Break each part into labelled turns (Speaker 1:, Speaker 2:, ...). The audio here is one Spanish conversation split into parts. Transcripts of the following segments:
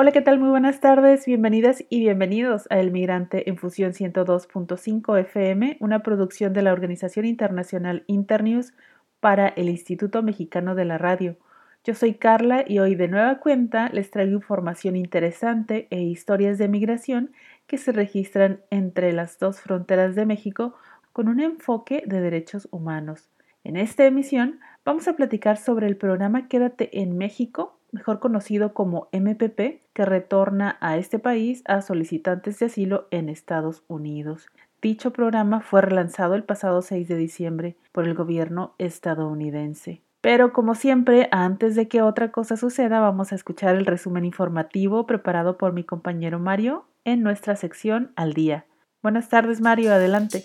Speaker 1: Hola, ¿qué tal? Muy buenas tardes, bienvenidas y bienvenidos a El Migrante en Fusión 102.5 FM, una producción de la Organización Internacional Internews para el Instituto Mexicano de la Radio. Yo soy Carla y hoy de nueva cuenta les traigo información interesante e historias de migración que se registran entre las dos fronteras de México con un enfoque de derechos humanos. En esta emisión vamos a platicar sobre el programa Quédate en México mejor conocido como MPP, que retorna a este país a solicitantes de asilo en Estados Unidos. Dicho programa fue relanzado el pasado 6 de diciembre por el gobierno estadounidense. Pero como siempre, antes de que otra cosa suceda, vamos a escuchar el resumen informativo preparado por mi compañero Mario en nuestra sección Al día. Buenas tardes Mario, adelante.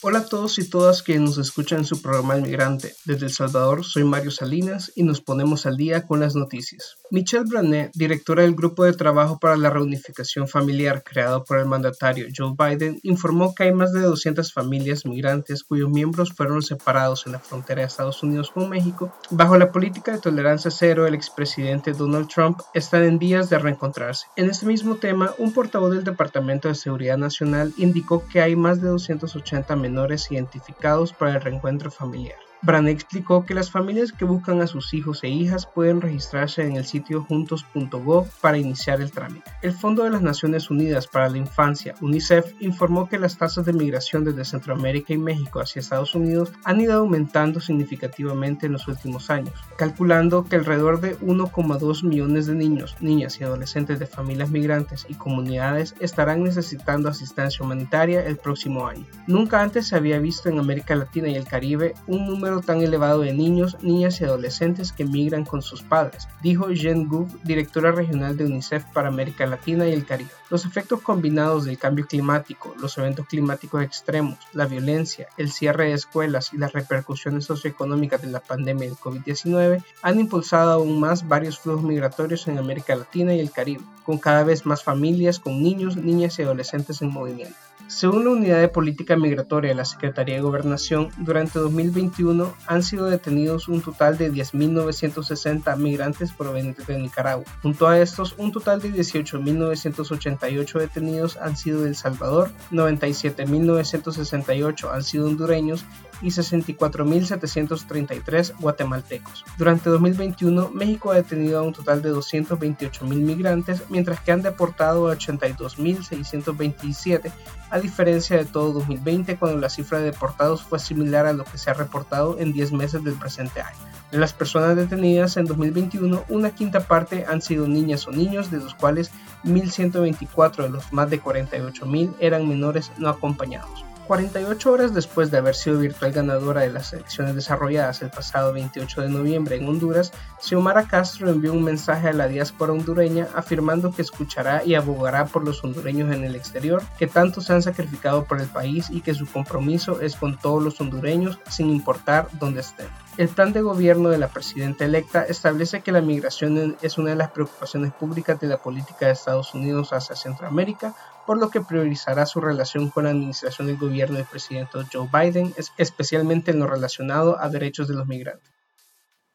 Speaker 2: Hola a todos y todas quienes nos escuchan en su programa El Migrante. Desde El Salvador, soy Mario Salinas y nos ponemos al día con las noticias. Michelle Branet, directora del Grupo de Trabajo para la Reunificación Familiar creado por el mandatario Joe Biden, informó que hay más de 200 familias migrantes cuyos miembros fueron separados en la frontera de Estados Unidos con México. Bajo la política de tolerancia cero, el expresidente Donald Trump están en vías de reencontrarse. En este mismo tema, un portavoz del Departamento de Seguridad Nacional indicó que hay más de 280 menores identificados para el reencuentro familiar. Bran explicó que las familias que buscan a sus hijos e hijas pueden registrarse en el sitio juntos.gov para iniciar el trámite. El Fondo de las Naciones Unidas para la Infancia, UNICEF, informó que las tasas de migración desde Centroamérica y México hacia Estados Unidos han ido aumentando significativamente en los últimos años, calculando que alrededor de 1,2 millones de niños, niñas y adolescentes de familias migrantes y comunidades estarán necesitando asistencia humanitaria el próximo año. Nunca antes se había visto en América Latina y el Caribe un número tan elevado de niños, niñas y adolescentes que migran con sus padres, dijo Jen Goog, directora regional de UNICEF para América Latina y el Caribe. Los efectos combinados del cambio climático, los eventos climáticos extremos, la violencia, el cierre de escuelas y las repercusiones socioeconómicas de la pandemia del COVID-19 han impulsado aún más varios flujos migratorios en América Latina y el Caribe, con cada vez más familias con niños, niñas y adolescentes en movimiento. Según la Unidad de Política Migratoria de la Secretaría de Gobernación, durante 2021 han sido detenidos un total de 10.960 migrantes provenientes de Nicaragua. Junto a estos, un total de 18.988 detenidos han sido de El Salvador, 97.968 han sido hondureños y 64.733 guatemaltecos. Durante 2021, México ha detenido a un total de 228.000 migrantes, mientras que han deportado a 82.627, a diferencia de todo 2020, cuando la cifra de deportados fue similar a lo que se ha reportado en 10 meses del presente año. De las personas detenidas en 2021, una quinta parte han sido niñas o niños, de los cuales 1.124 de los más de 48.000 eran menores no acompañados. 48 horas después de haber sido virtual ganadora de las elecciones desarrolladas el pasado 28 de noviembre en Honduras, Xiomara Castro envió un mensaje a la diáspora hondureña afirmando que escuchará y abogará por los hondureños en el exterior, que tanto se han sacrificado por el país y que su compromiso es con todos los hondureños sin importar dónde estén. El plan de gobierno de la presidenta electa establece que la migración es una de las preocupaciones públicas de la política de Estados Unidos hacia Centroamérica, por lo que priorizará su relación con la administración del gobierno del presidente Joe Biden, especialmente en lo relacionado a derechos de los migrantes.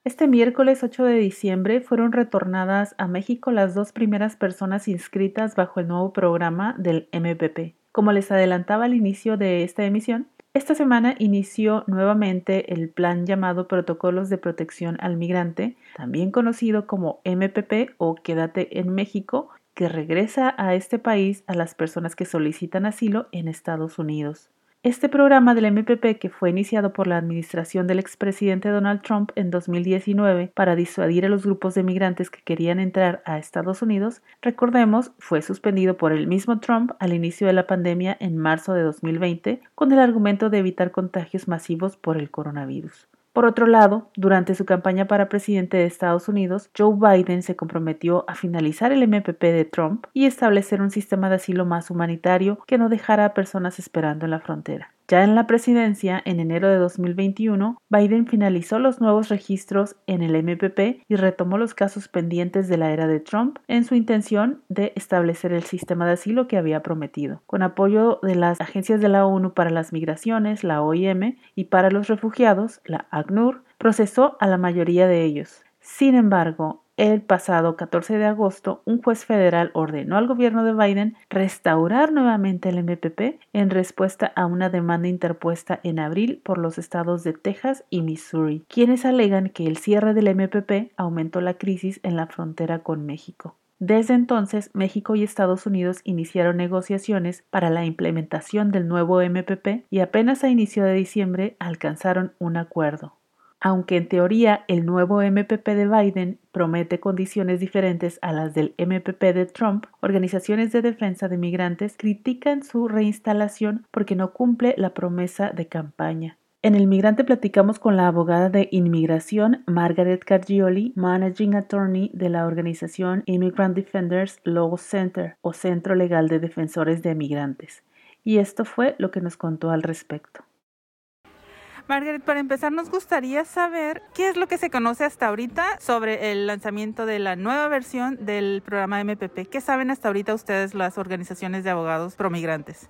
Speaker 1: Este miércoles 8 de diciembre fueron retornadas a México las dos primeras personas inscritas bajo el nuevo programa del MPP. Como les adelantaba al inicio de esta emisión, esta semana inició nuevamente el plan llamado Protocolos de Protección al Migrante, también conocido como MPP o Quédate en México, que regresa a este país a las personas que solicitan asilo en Estados Unidos. Este programa del MPP, que fue iniciado por la administración del expresidente Donald Trump en 2019 para disuadir a los grupos de migrantes que querían entrar a Estados Unidos, recordemos, fue suspendido por el mismo Trump al inicio de la pandemia en marzo de 2020 con el argumento de evitar contagios masivos por el coronavirus. Por otro lado, durante su campaña para presidente de Estados Unidos, Joe Biden se comprometió a finalizar el MPP de Trump y establecer un sistema de asilo más humanitario que no dejara a personas esperando en la frontera. Ya en la presidencia, en enero de 2021, Biden finalizó los nuevos registros en el MPP y retomó los casos pendientes de la era de Trump en su intención de establecer el sistema de asilo que había prometido. Con apoyo de las agencias de la ONU para las migraciones, la OIM, y para los refugiados, la ACNUR, procesó a la mayoría de ellos. Sin embargo, El pasado 14 de agosto, un juez federal ordenó al gobierno de Biden restaurar nuevamente el MPP en respuesta a una demanda interpuesta en abril por los estados de Texas y Missouri, quienes alegan que el cierre del MPP aumentó la crisis en la frontera con México. Desde entonces, México y Estados Unidos iniciaron negociaciones para la implementación del nuevo MPP y apenas a inicio de diciembre alcanzaron un acuerdo. Aunque en teoría el nuevo MPP de Biden promete condiciones diferentes a las del MPP de Trump, organizaciones de defensa de migrantes critican su reinstalación porque no cumple la promesa de campaña. En El Migrante platicamos con la abogada de inmigración Margaret Cargioli, Managing Attorney de la organización Immigrant Defenders Law Center o Centro Legal de Defensores de Migrantes. Y esto fue lo que nos contó al respecto.
Speaker 3: Margaret, para empezar nos gustaría saber qué es lo que se conoce hasta ahorita sobre el lanzamiento de la nueva versión del programa MPP. ¿Qué saben hasta ahorita ustedes las organizaciones de abogados promigrantes?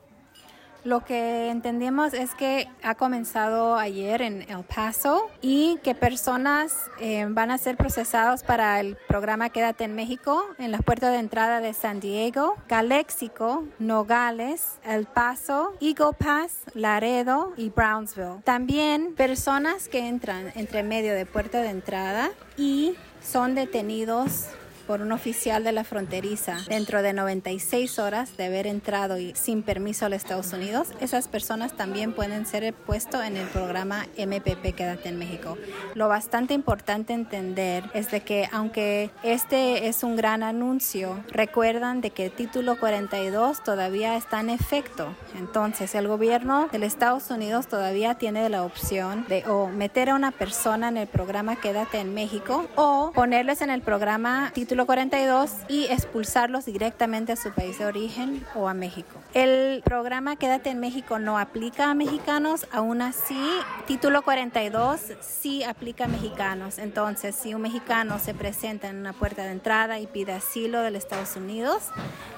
Speaker 4: Lo que entendimos es que ha comenzado ayer en El Paso y que personas eh, van a ser procesados para el programa Quédate en México en las puertas de entrada de San Diego, Calexico, Nogales, El Paso, Eagle Pass, Laredo y Brownsville. También personas que entran entre medio de puerta de entrada y son detenidos por un oficial de la fronteriza dentro de 96 horas de haber entrado y sin permiso a los Estados Unidos, esas personas también pueden ser puestos en el programa MPP Quédate en México. Lo bastante importante entender es de que aunque este es un gran anuncio, recuerdan de que el título 42 todavía está en efecto. Entonces el gobierno de Estados Unidos todavía tiene la opción de o meter a una persona en el programa Quédate en México o ponerles en el programa título 42 y expulsarlos directamente a su país de origen o a México. El programa Quédate en México no aplica a mexicanos, aún así, título 42 sí aplica a mexicanos. Entonces, si un mexicano se presenta en una puerta de entrada y pide asilo del Estados Unidos,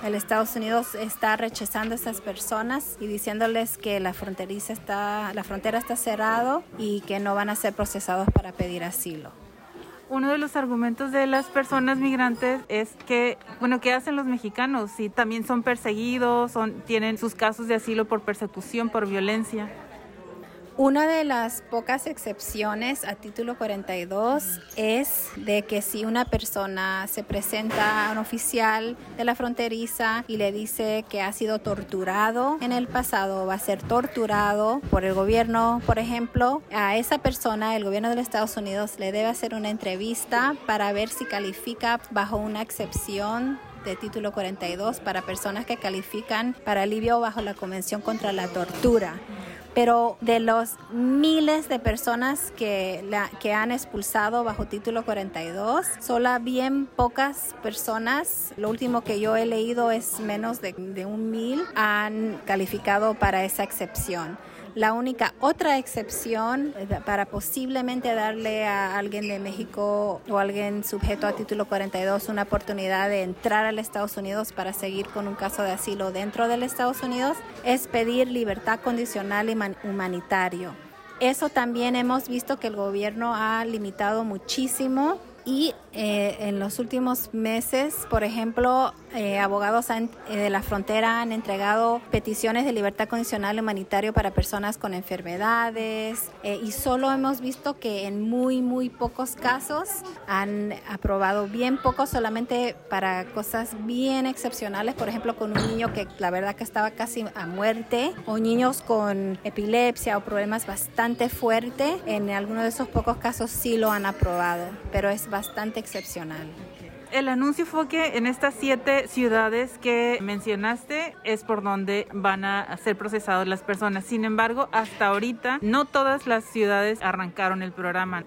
Speaker 4: el Estados Unidos está rechazando a esas personas y diciéndoles que la fronteriza está, la frontera está cerrado y que no van a ser procesados para pedir asilo
Speaker 3: uno de los argumentos de las personas migrantes es que, bueno, ¿qué hacen los mexicanos? Si también son perseguidos, son, tienen sus casos de asilo por persecución, por violencia.
Speaker 4: Una de las pocas excepciones a título 42 es de que si una persona se presenta a un oficial de la fronteriza y le dice que ha sido torturado en el pasado, va a ser torturado por el gobierno, por ejemplo, a esa persona el gobierno de los Estados Unidos le debe hacer una entrevista para ver si califica bajo una excepción de título 42 para personas que califican para alivio bajo la Convención contra la Tortura pero de los miles de personas que, la, que han expulsado bajo título 42, solo bien pocas personas, lo último que yo he leído es menos de, de un mil, han calificado para esa excepción. La única otra excepción eh, para posiblemente darle a alguien de México o alguien sujeto a título 42 una oportunidad de entrar al Estados Unidos para seguir con un caso de asilo dentro del Estados Unidos es pedir libertad condicional y humanitario. Eso también hemos visto que el gobierno ha limitado muchísimo y eh, en los últimos meses, por ejemplo, eh, abogados eh, de la frontera han entregado peticiones de libertad condicional humanitario para personas con enfermedades y solo hemos visto que en muy, muy pocos casos han aprobado bien poco, solamente para cosas bien excepcionales, por ejemplo, con un niño que la verdad que estaba casi a muerte o niños con epilepsia o problemas bastante fuertes. En algunos de esos pocos casos sí lo han aprobado, pero es bastante excepcional.
Speaker 3: El anuncio fue que en estas siete ciudades que mencionaste es por donde van a ser procesadas las personas. Sin embargo, hasta ahorita no todas las ciudades arrancaron el programa.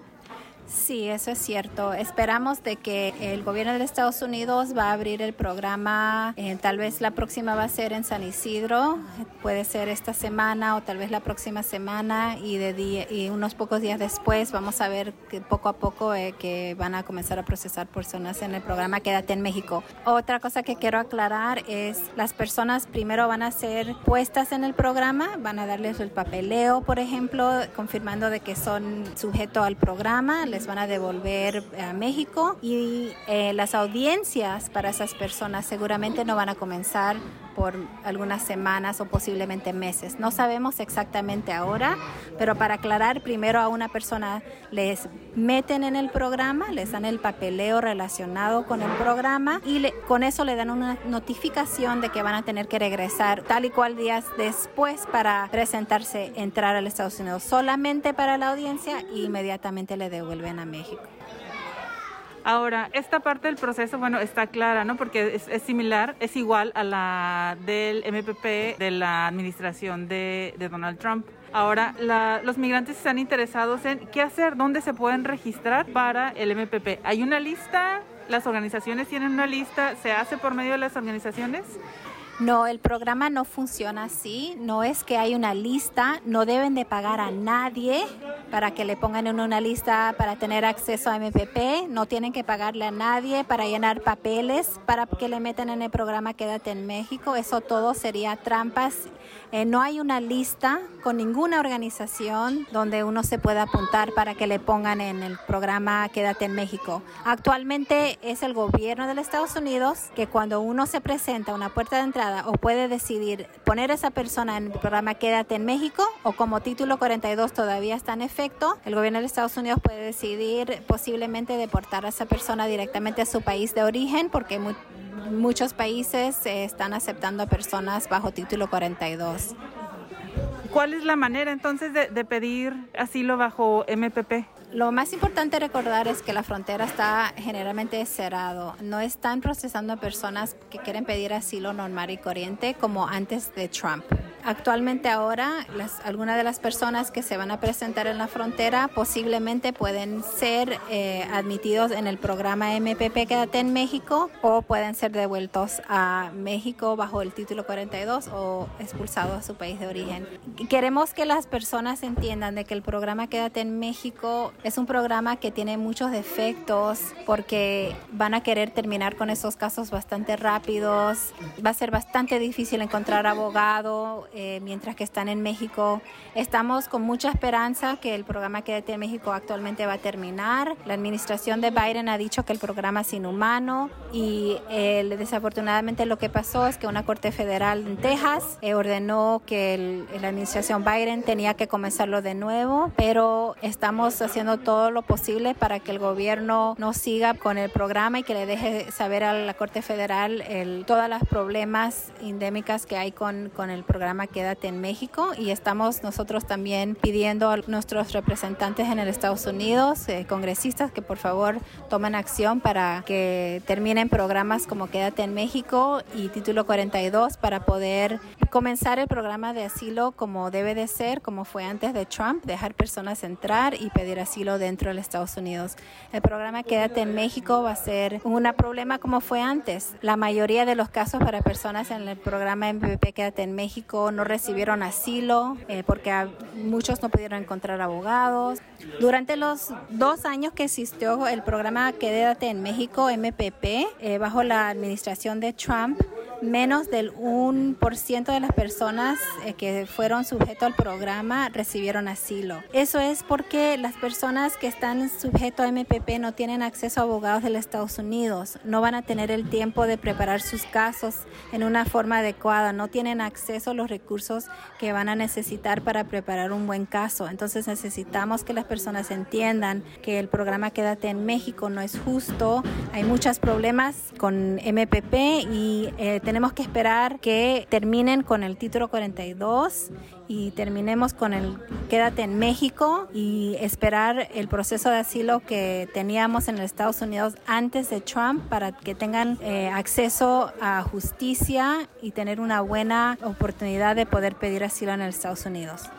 Speaker 4: Sí, eso es cierto. Esperamos de que el gobierno de Estados Unidos va a abrir el programa, eh, tal vez la próxima va a ser en San Isidro, puede ser esta semana o tal vez la próxima semana y, de y unos pocos días después vamos a ver que poco a poco eh, que van a comenzar a procesar personas en el programa Quédate en México. Otra cosa que quiero aclarar es las personas primero van a ser puestas en el programa, van a darles el papeleo, por ejemplo, confirmando de que son sujetos al programa, van a devolver a México y eh, las audiencias para esas personas seguramente no van a comenzar por algunas semanas o posiblemente meses. No sabemos exactamente ahora, pero para aclarar, primero a una persona les meten en el programa, les dan el papeleo relacionado con el programa y con eso le dan una notificación de que van a tener que regresar tal y cual días después para presentarse, entrar a los Estados Unidos solamente para la audiencia e inmediatamente le devuelven a México.
Speaker 3: Ahora, esta parte del proceso, bueno, está clara, ¿no? Porque es, similar, es igual a la del MPP de la administración de, Donald Trump. Ahora, los migrantes están interesados en qué hacer, dónde se pueden registrar para el MPP. ¿Hay una lista? ¿Las organizaciones tienen una lista? ¿Se hace por medio de las organizaciones?
Speaker 4: No, el programa no funciona así. No es que hay una lista, no deben de pagar a nadie para que le pongan en una lista para tener acceso a MPP. No tienen que pagarle a nadie para llenar papeles para que le metan en el programa Quédate en México. Eso todo sería trampas. Eh, no hay una lista con ninguna organización donde uno se pueda apuntar para que le pongan en el programa Quédate en México. Actualmente es el gobierno de los Estados Unidos que cuando uno se presenta a una puerta de entrada o puede decidir poner a esa persona en el programa Quédate en México o como título 42 todavía está en efecto, el gobierno de Estados Unidos puede decidir posiblemente deportar a esa persona directamente a su país de origen porque muchos países están aceptando a personas bajo título 42.
Speaker 3: ¿Cuál es la manera entonces de, de pedir asilo bajo MPP?
Speaker 4: Lo más importante recordar es que la frontera está generalmente cerrado. No están procesando a personas que quieren pedir asilo normal y corriente como antes de Trump. Actualmente ahora, las, algunas de las personas que se van a presentar en la frontera posiblemente pueden ser eh, admitidos en el programa MPP Quédate en México o pueden ser devueltos a México bajo el título 42 o expulsados a su país de origen. Queremos que las personas entiendan de que el programa Quédate en México es un programa que tiene muchos defectos porque van a querer terminar con esos casos bastante rápidos. Va a ser bastante difícil encontrar abogado eh, mientras que están en México. Estamos con mucha esperanza que el programa Quédate en México actualmente va a terminar. La administración de Biden ha dicho que el programa es inhumano y eh, desafortunadamente lo que pasó es que una corte federal en Texas eh, ordenó que la administración Biden tenía que comenzarlo de nuevo, pero estamos haciendo todo lo posible para que el gobierno no siga con el programa y que le deje saber a la corte federal el, todos los problemas endémicas que hay con, con el programa Quédate en México. Y estamos nosotros también pidiendo a nuestros representantes en el Estados Unidos, eh, congresistas, que por favor tomen acción para que terminen programas como Quédate en México y Título 42 para poder comenzar el programa de asilo como debe de ser, como fue antes de Trump, dejar personas entrar y pedir asilo dentro de los Estados Unidos. El programa Quédate en México va a ser un problema como fue antes. La mayoría de los casos para personas en el programa MVP Quédate en México no recibieron asilo eh, porque muchos no pudieron encontrar abogados. Durante los dos años que existió el programa Quédate en México, MPP, eh, bajo la administración de Trump, menos del 1% de las personas eh, que fueron sujetos al programa recibieron asilo. Eso es porque las personas que están sujetos a MPP no tienen acceso a abogados de los Estados Unidos, no van a tener el tiempo de preparar sus casos en una forma adecuada, no tienen acceso a los recursos que van a necesitar para preparar un buen caso. Entonces necesitamos que las personas entiendan que el programa Quédate en México no es justo, hay muchos problemas con MPP y eh, tenemos que esperar que terminen con el título 42 y terminemos con el Quédate en México y esperar el proceso de asilo que teníamos en los Estados Unidos antes de Trump para que tengan eh, acceso a justicia y tener una buena oportunidad de poder pedir asilo en los Estados Unidos.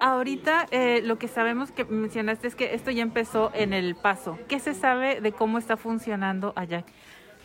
Speaker 3: Ahorita eh, lo que sabemos que mencionaste es que esto ya empezó en El Paso. ¿Qué se sabe de cómo está funcionando allá?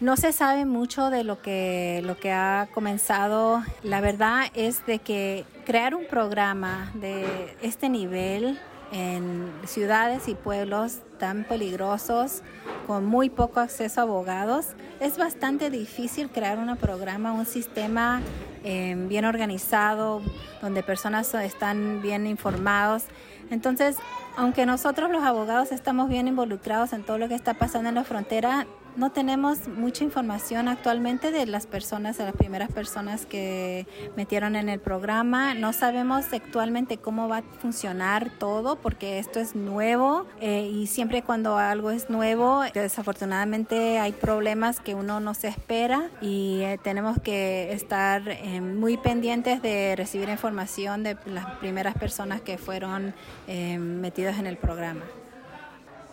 Speaker 4: No se sabe mucho de lo que, lo que ha comenzado. La verdad es de que crear un programa de este nivel en ciudades y pueblos tan peligrosos, con muy poco acceso a abogados, es bastante difícil crear un programa, un sistema eh, bien organizado, donde personas están bien informados. Entonces, aunque nosotros los abogados estamos bien involucrados en todo lo que está pasando en la frontera, no tenemos mucha información actualmente de las personas, de las primeras personas que metieron en el programa. No sabemos actualmente cómo va a funcionar todo porque esto es nuevo eh, y siempre cuando algo es nuevo, desafortunadamente hay problemas que uno no se espera y eh, tenemos que estar eh, muy pendientes de recibir información de las primeras personas que fueron metidas en el programa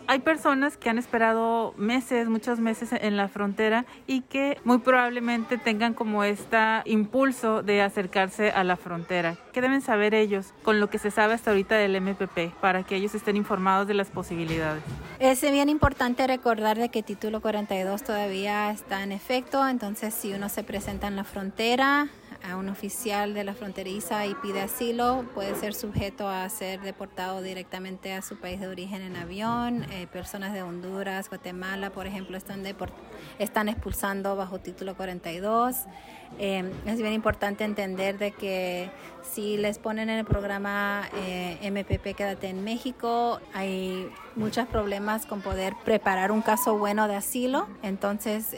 Speaker 3: hay personas que han esperado meses, muchos meses en la frontera y que muy probablemente tengan como este impulso de acercarse a la frontera. ¿Qué deben saber ellos con lo que se sabe hasta ahorita del MPP para que ellos estén informados de las posibilidades?
Speaker 4: Es bien importante recordar de que título 42 todavía está en efecto, entonces si uno se presenta en la frontera, a un oficial de la fronteriza y pide asilo, puede ser sujeto a ser deportado directamente a su país de origen en avión. Eh, personas de Honduras, Guatemala, por ejemplo, están, están expulsando bajo título 42. Eh, es bien importante entender de que si les ponen en el programa eh, MPP Quédate en México, hay muchos problemas con poder preparar un caso bueno de asilo. Entonces,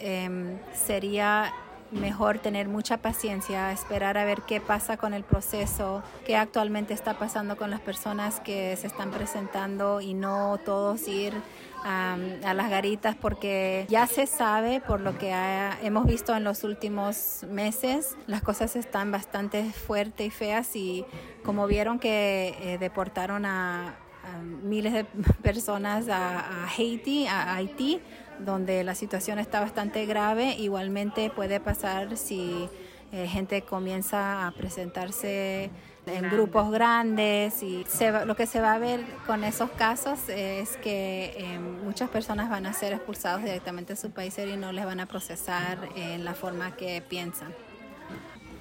Speaker 4: sería mejor tener mucha paciencia, esperar a ver qué pasa con el proceso, qué actualmente está pasando con las personas que se están presentando y no todos ir a, las garitas porque ya se sabe por lo que hemos visto en los últimos meses, las cosas están bastante fuertes y feas y como vieron que eh, deportaron a, miles de personas a, a Haití, a Haití, donde la situación está bastante grave. Igualmente puede pasar si eh, gente comienza a presentarse en grupos grandes y lo que se va a ver con esos casos es que eh, muchas personas van a ser expulsados directamente de su país y no les van a procesar en la forma que piensan.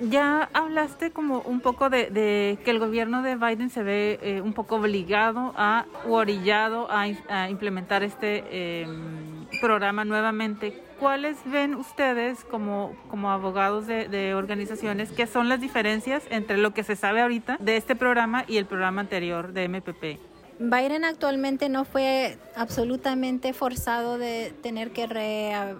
Speaker 3: Ya hablaste como un poco de, que el gobierno de Biden se ve eh, un poco obligado a, o orillado a, implementar este em, programa nuevamente. ¿Cuáles ven ustedes como, como abogados de, de organizaciones? ¿Qué son las diferencias entre lo que se sabe ahorita de este programa y el programa anterior de MPP?
Speaker 4: Biden actualmente no fue absolutamente forzado de tener que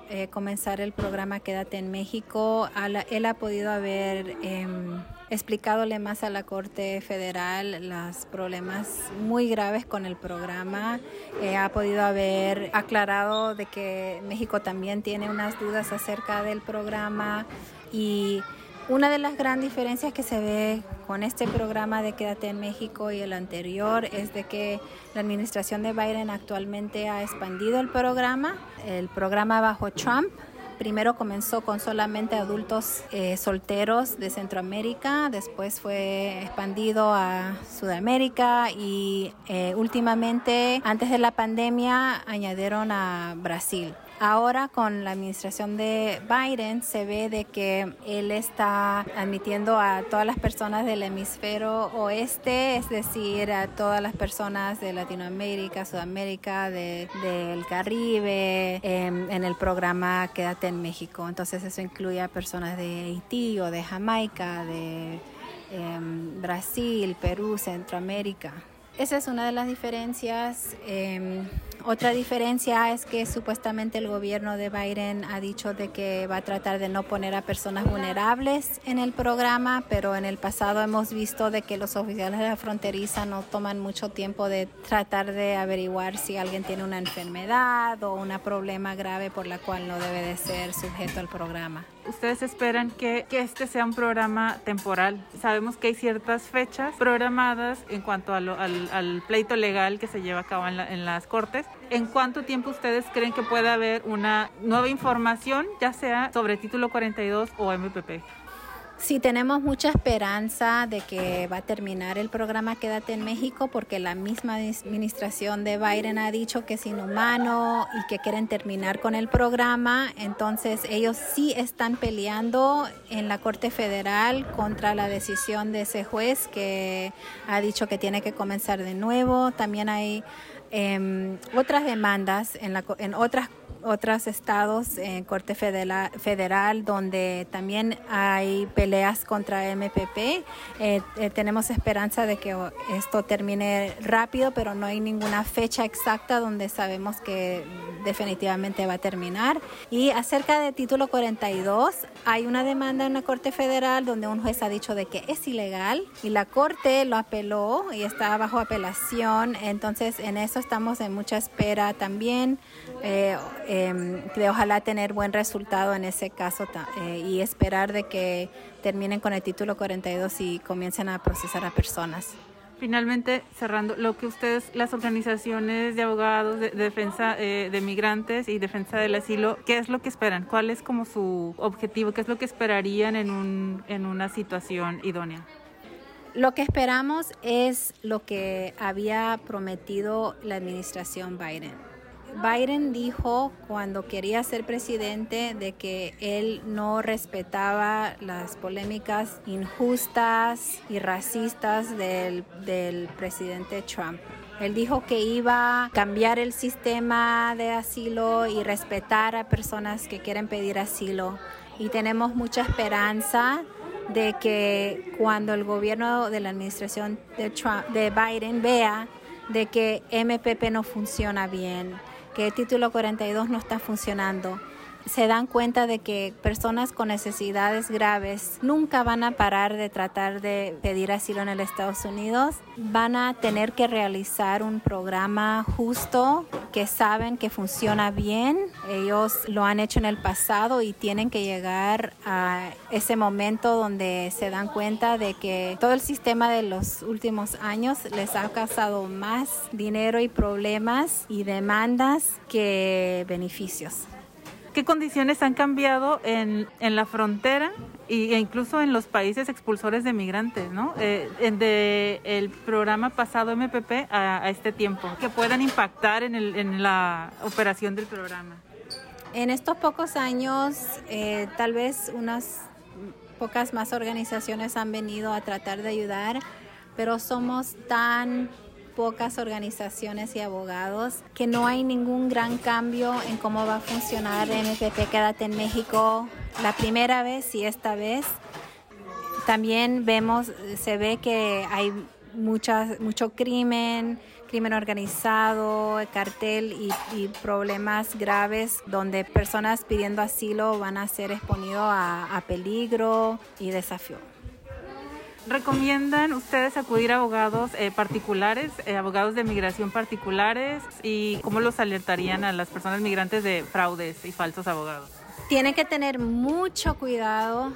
Speaker 4: eh, comenzar el programa Quédate en México. él ha podido haber em, explicadole más a la Corte Federal los problemas muy graves con el programa. Eh, ha podido haber aclarado de que México también tiene unas dudas acerca del programa y una de las grandes diferencias que se ve con este programa de Quédate en México y el anterior es de que la administración de Biden actualmente ha expandido el programa. El programa bajo Trump primero comenzó con solamente adultos eh, solteros de Centroamérica, después fue expandido a Sudamérica y eh, últimamente, antes de la pandemia, añadieron a Brasil. Ahora con la administración de Biden se ve de que él está admitiendo a todas las personas del hemisferio oeste, es decir, a todas las personas de Latinoamérica, Sudamérica, del Caribe, em, en el programa Quédate en México. Entonces eso incluye a personas de Haití o de Jamaica, de em, Brasil, Perú, Centroamérica. Esa es una de las diferencias. Em, otra diferencia es que supuestamente el gobierno de Biden ha dicho de que va a tratar de no poner a personas vulnerables en el programa, pero en el pasado hemos visto de que los oficiales de la fronteriza no toman mucho tiempo de tratar de averiguar si alguien tiene una enfermedad o un problema grave por la cual no debe de ser sujeto al programa.
Speaker 3: ¿Ustedes esperan que, que este sea un programa temporal? Sabemos que hay ciertas fechas programadas en cuanto al, al, pleito legal que se lleva a cabo en, en las cortes ¿En cuánto tiempo ustedes creen que puede haber una nueva información, ya sea sobre título 42 o MPP?
Speaker 4: Sí, tenemos mucha esperanza de que va a terminar el programa Quédate en México porque la misma administración de Biden ha dicho que es inhumano y que quieren terminar con el programa. Entonces ellos sí están peleando en la Corte Federal contra la decisión de ese juez que ha dicho que tiene que comenzar de nuevo. También hay em, otras demandas en, la, en otras otros estados en Corte Federal, Federal donde también hay peleas contra MPP. Eh, eh, tenemos esperanza de que esto termine rápido, pero no hay ninguna fecha exacta donde sabemos que definitivamente va a terminar. Y acerca del título 42, hay una demanda en la Corte Federal donde un juez ha dicho de que es ilegal y la Corte lo apeló y está bajo apelación. Entonces, en eso estamos en mucha espera también. Eh, eh, de ojalá tener buen resultado en ese caso eh, y esperar de que terminen con el título 42 y comiencen a procesar a personas.
Speaker 3: Finalmente, cerrando, lo que ustedes, las organizaciones de abogados de, defensa eh, de migrantes y defensa del asilo, ¿qué es lo que esperan? ¿Cuál es como su objetivo? ¿Qué es lo que esperarían en, un, en una situación idónea?
Speaker 4: Lo que esperamos es lo que había prometido la administración Biden Biden dijo cuando quería ser presidente de que él no respetaba las polémicas injustas y racistas del, presidente Trump. Él dijo que iba a cambiar el sistema de asilo y respetar a personas que quieren pedir asilo. Y tenemos mucha esperanza de que cuando el gobierno de la administración de, Trump, de Biden vea de que MPP no funciona bien, que el título 42 no está funcionando. Se dan cuenta de que personas con necesidades graves nunca van a parar de tratar de pedir asilo en el Estados Unidos. Van a tener que realizar un programa justo que saben que funciona bien. Ellos lo han hecho en el pasado y tienen que llegar a ese momento donde se dan cuenta de que todo el sistema de los últimos años les ha causado más dinero y problemas y demandas que beneficios.
Speaker 3: ¿Qué condiciones han cambiado en, en la frontera e incluso en los países expulsores de migrantes, ¿no? Eh, de el programa pasado MPP a, este tiempo, que puedan impactar en, el, en, la operación del programa?
Speaker 4: En estos pocos años, eh, tal vez unas pocas más organizaciones han venido a tratar de ayudar, pero somos tan pocas organizaciones y abogados, que no hay ningún gran cambio en cómo va a funcionar MPP Quédate en México la primera vez y esta vez. También vemos, se ve que hay muchas, mucho crimen, crimen organizado, cartel y, problemas graves donde personas pidiendo asilo van a ser exponidos a peligro y desafío.
Speaker 3: ¿Recomiendan ustedes acudir a abogados eh, particulares, eh, abogados de migración particulares y cómo los alertarían a las personas migrantes de fraudes y falsos abogados?
Speaker 4: Tienen que tener mucho cuidado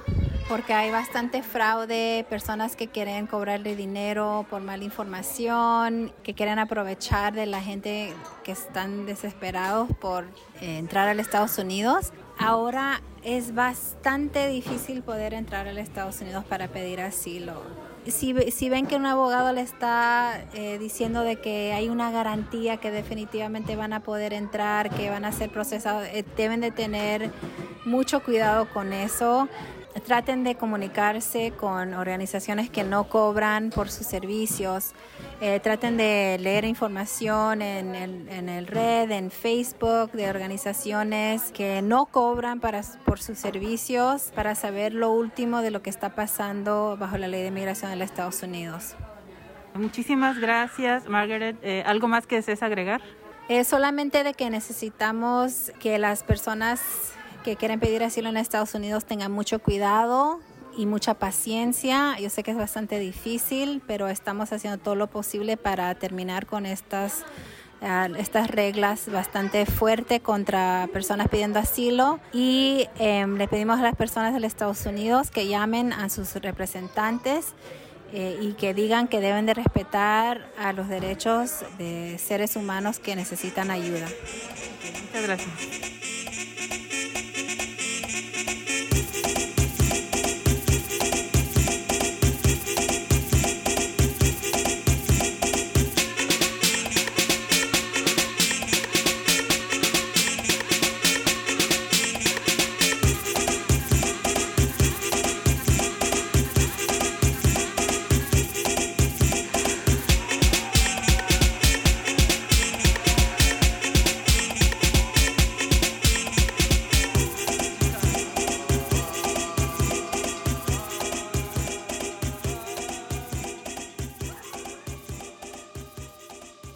Speaker 4: porque hay bastante fraude, personas que quieren cobrarle dinero por mala información, que quieren aprovechar de la gente que están desesperados por eh, entrar a los Estados Unidos. Ahora es bastante difícil poder entrar a los Estados Unidos para pedir asilo. Si, si ven que un abogado le está eh, diciendo de que hay una garantía que definitivamente van a poder entrar, que van a ser procesados, eh, deben de tener mucho cuidado con eso traten de comunicarse con organizaciones que no cobran por sus servicios. Eh, traten de leer información en el, en el, red, en Facebook, de organizaciones que no cobran para, por sus servicios para saber lo último de lo que está pasando bajo la ley de migración de los Estados Unidos.
Speaker 3: Muchísimas gracias, Margaret. Eh, ¿Algo más que desees agregar?
Speaker 4: Eh, solamente de que necesitamos que las personas que quieren pedir asilo en Estados Unidos tengan mucho cuidado y mucha paciencia. Yo sé que es bastante difícil, pero estamos haciendo todo lo posible para terminar con estas ah, estas reglas bastante fuertes contra personas pidiendo asilo y em, le pedimos a las personas de Estados Unidos que llamen a sus representantes eh, y que digan que deben de respetar a los derechos de seres humanos que necesitan ayuda.
Speaker 3: Muchas gracias.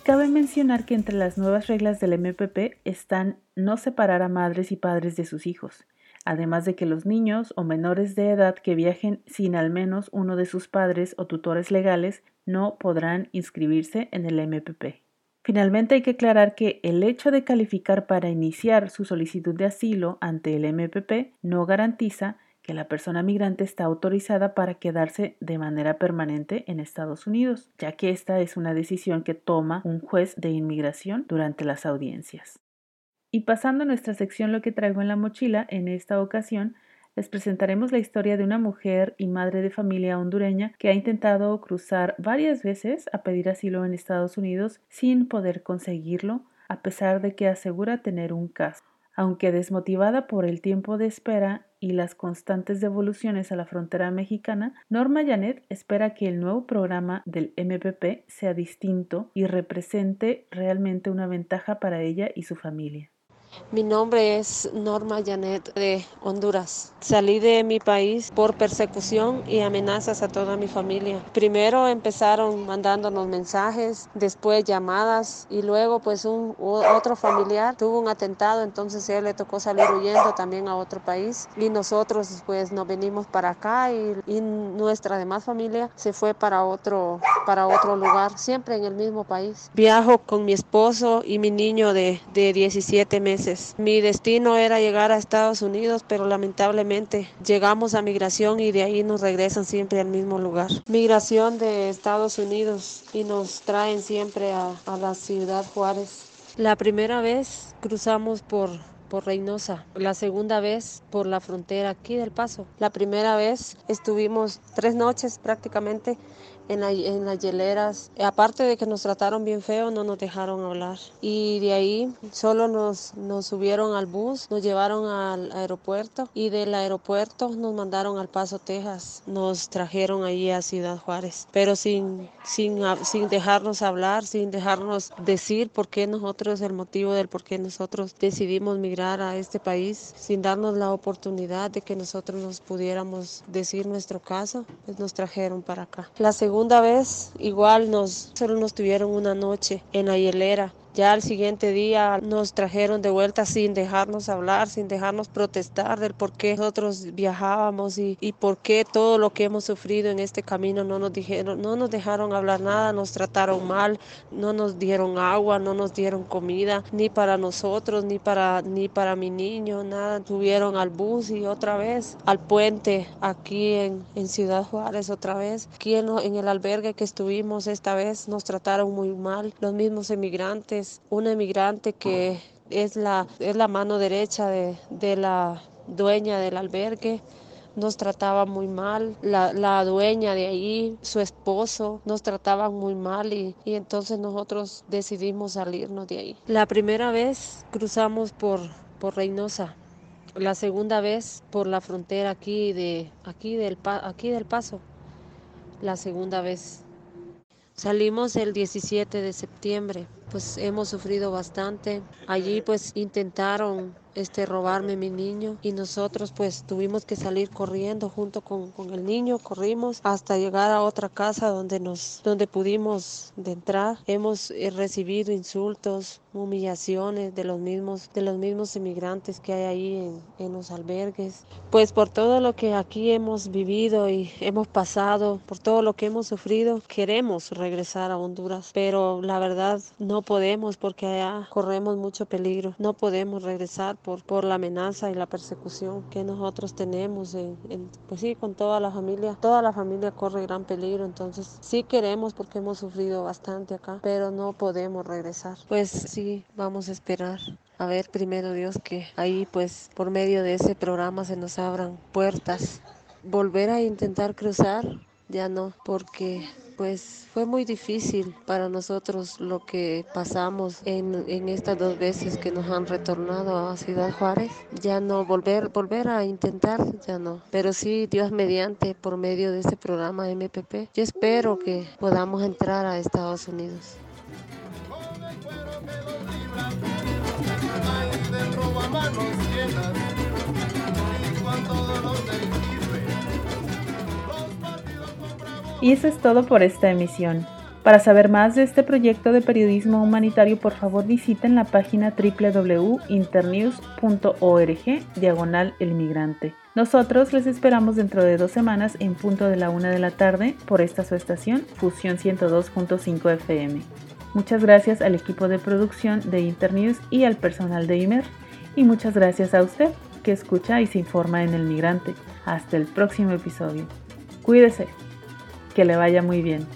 Speaker 1: Cabe mencionar que entre las nuevas reglas del MPP están no separar a madres y padres de sus hijos, además de que los niños o menores de edad que viajen sin al menos uno de sus padres o tutores legales no podrán inscribirse en el MPP. Finalmente hay que aclarar que el hecho de calificar para iniciar su solicitud de asilo ante el MPP no garantiza que la persona migrante está autorizada para quedarse de manera permanente en Estados Unidos, ya que esta es una decisión que toma un juez de inmigración durante las audiencias. Y pasando a nuestra sección Lo que traigo en la mochila, en esta ocasión les presentaremos la historia de una mujer y madre de familia hondureña que ha intentado cruzar varias veces a pedir asilo en Estados Unidos sin poder conseguirlo, a pesar de que asegura tener un caso. Aunque desmotivada por el tiempo de espera y las constantes devoluciones a la frontera mexicana, Norma Janet espera que el nuevo programa del MPP sea distinto y represente realmente una ventaja para ella y su familia.
Speaker 5: Mi nombre es Norma Janet de Honduras. Salí de mi país por persecución y amenazas a toda mi familia. Primero empezaron mandándonos mensajes, después llamadas y luego pues un otro familiar tuvo un atentado, entonces él le tocó salir huyendo también a otro país y nosotros pues nos venimos para acá y, nuestra demás familia se fue para otro para otro lugar, siempre en el mismo país. Viajo con mi esposo y mi niño de, de 17 meses mi destino era llegar a Estados Unidos, pero lamentablemente llegamos a migración y de ahí nos regresan siempre al mismo lugar. Migración de Estados Unidos y nos traen siempre a, la ciudad Juárez. La primera vez cruzamos por por Reynosa, la segunda vez por la frontera aquí del Paso. La primera vez estuvimos tres noches prácticamente en, las hieleras. Aparte de que nos trataron bien feo, no nos dejaron hablar. Y de ahí solo nos, nos subieron al bus, nos llevaron al aeropuerto y del aeropuerto nos mandaron al Paso, Texas. Nos trajeron allí a Ciudad Juárez, pero sin, sin, sin dejarnos hablar, sin dejarnos decir por qué nosotros, el motivo del por qué nosotros decidimos migrar a este país, sin darnos la oportunidad de que nosotros nos pudiéramos decir nuestro caso, pues nos trajeron para acá. La segunda segunda vez igual nos solo nos tuvieron una noche en la hielera ya al siguiente día nos trajeron de vuelta sin dejarnos hablar, sin dejarnos protestar del por qué nosotros viajábamos y, y por qué todo lo que hemos sufrido en este camino no nos dijeron, no nos dejaron hablar nada, nos trataron mal, no nos dieron agua, no nos dieron comida, ni para nosotros, ni para, ni para mi niño, nada. Tuvieron al bus y otra vez al puente aquí en, en Ciudad Juárez otra vez. Aquí en, en el albergue que estuvimos esta vez nos trataron muy mal, los mismos emigrantes una emigrante que es la, es la mano derecha de, de la dueña del albergue. Nos trataba muy mal, la, la, dueña de ahí, su esposo, nos trataban muy mal y, y, entonces nosotros decidimos salirnos de ahí. La primera vez cruzamos por, por Reynosa, la segunda vez por la frontera aquí, de, aquí, del, aquí del Paso, la segunda vez. Salimos el 17 de septiembre pues hemos sufrido bastante. Allí pues intentaron este, robarme mi niño y nosotros pues tuvimos que salir corriendo junto con, con, el niño, corrimos hasta llegar a otra casa donde nos, donde pudimos de entrar. Hemos eh, recibido insultos, humillaciones de los mismos, de los mismos inmigrantes que hay ahí en, en los albergues. Pues por todo lo que aquí hemos vivido y hemos pasado, por todo lo que hemos sufrido, queremos regresar a Honduras, pero la verdad no podemos porque allá corremos mucho peligro, no podemos regresar por, la amenaza y la persecución que nosotros tenemos, en, pues sí, con toda la familia. Toda la familia corre gran peligro, entonces sí queremos porque hemos sufrido bastante acá, pero no podemos regresar. Pues sí, vamos a esperar. A ver, primero Dios, que ahí pues por medio de ese programa se nos abran puertas. Volver a intentar cruzar, ya no, porque pues fue muy difícil para nosotros lo que pasamos en, en, estas dos veces que nos han retornado a Ciudad Juárez. Ya no volver, volver a intentar, ya no. Pero sí, Dios mediante, por medio de este programa MPP, yo espero que podamos entrar a Estados Unidos.
Speaker 1: Y eso es todo por esta emisión. Para saber más de este proyecto de periodismo humanitario, por favor visiten la página www.internews.org diagonal el migrante. Nosotros les esperamos dentro de dos semanas en punto de la una de la tarde por esta su estación Fusión 102.5 FM. Muchas gracias al equipo de producción de Internews y al personal de IMER. Y muchas gracias a usted que escucha y se informa en El Migrante. Hasta el próximo episodio. Cuídese. Que le vaya muy bien.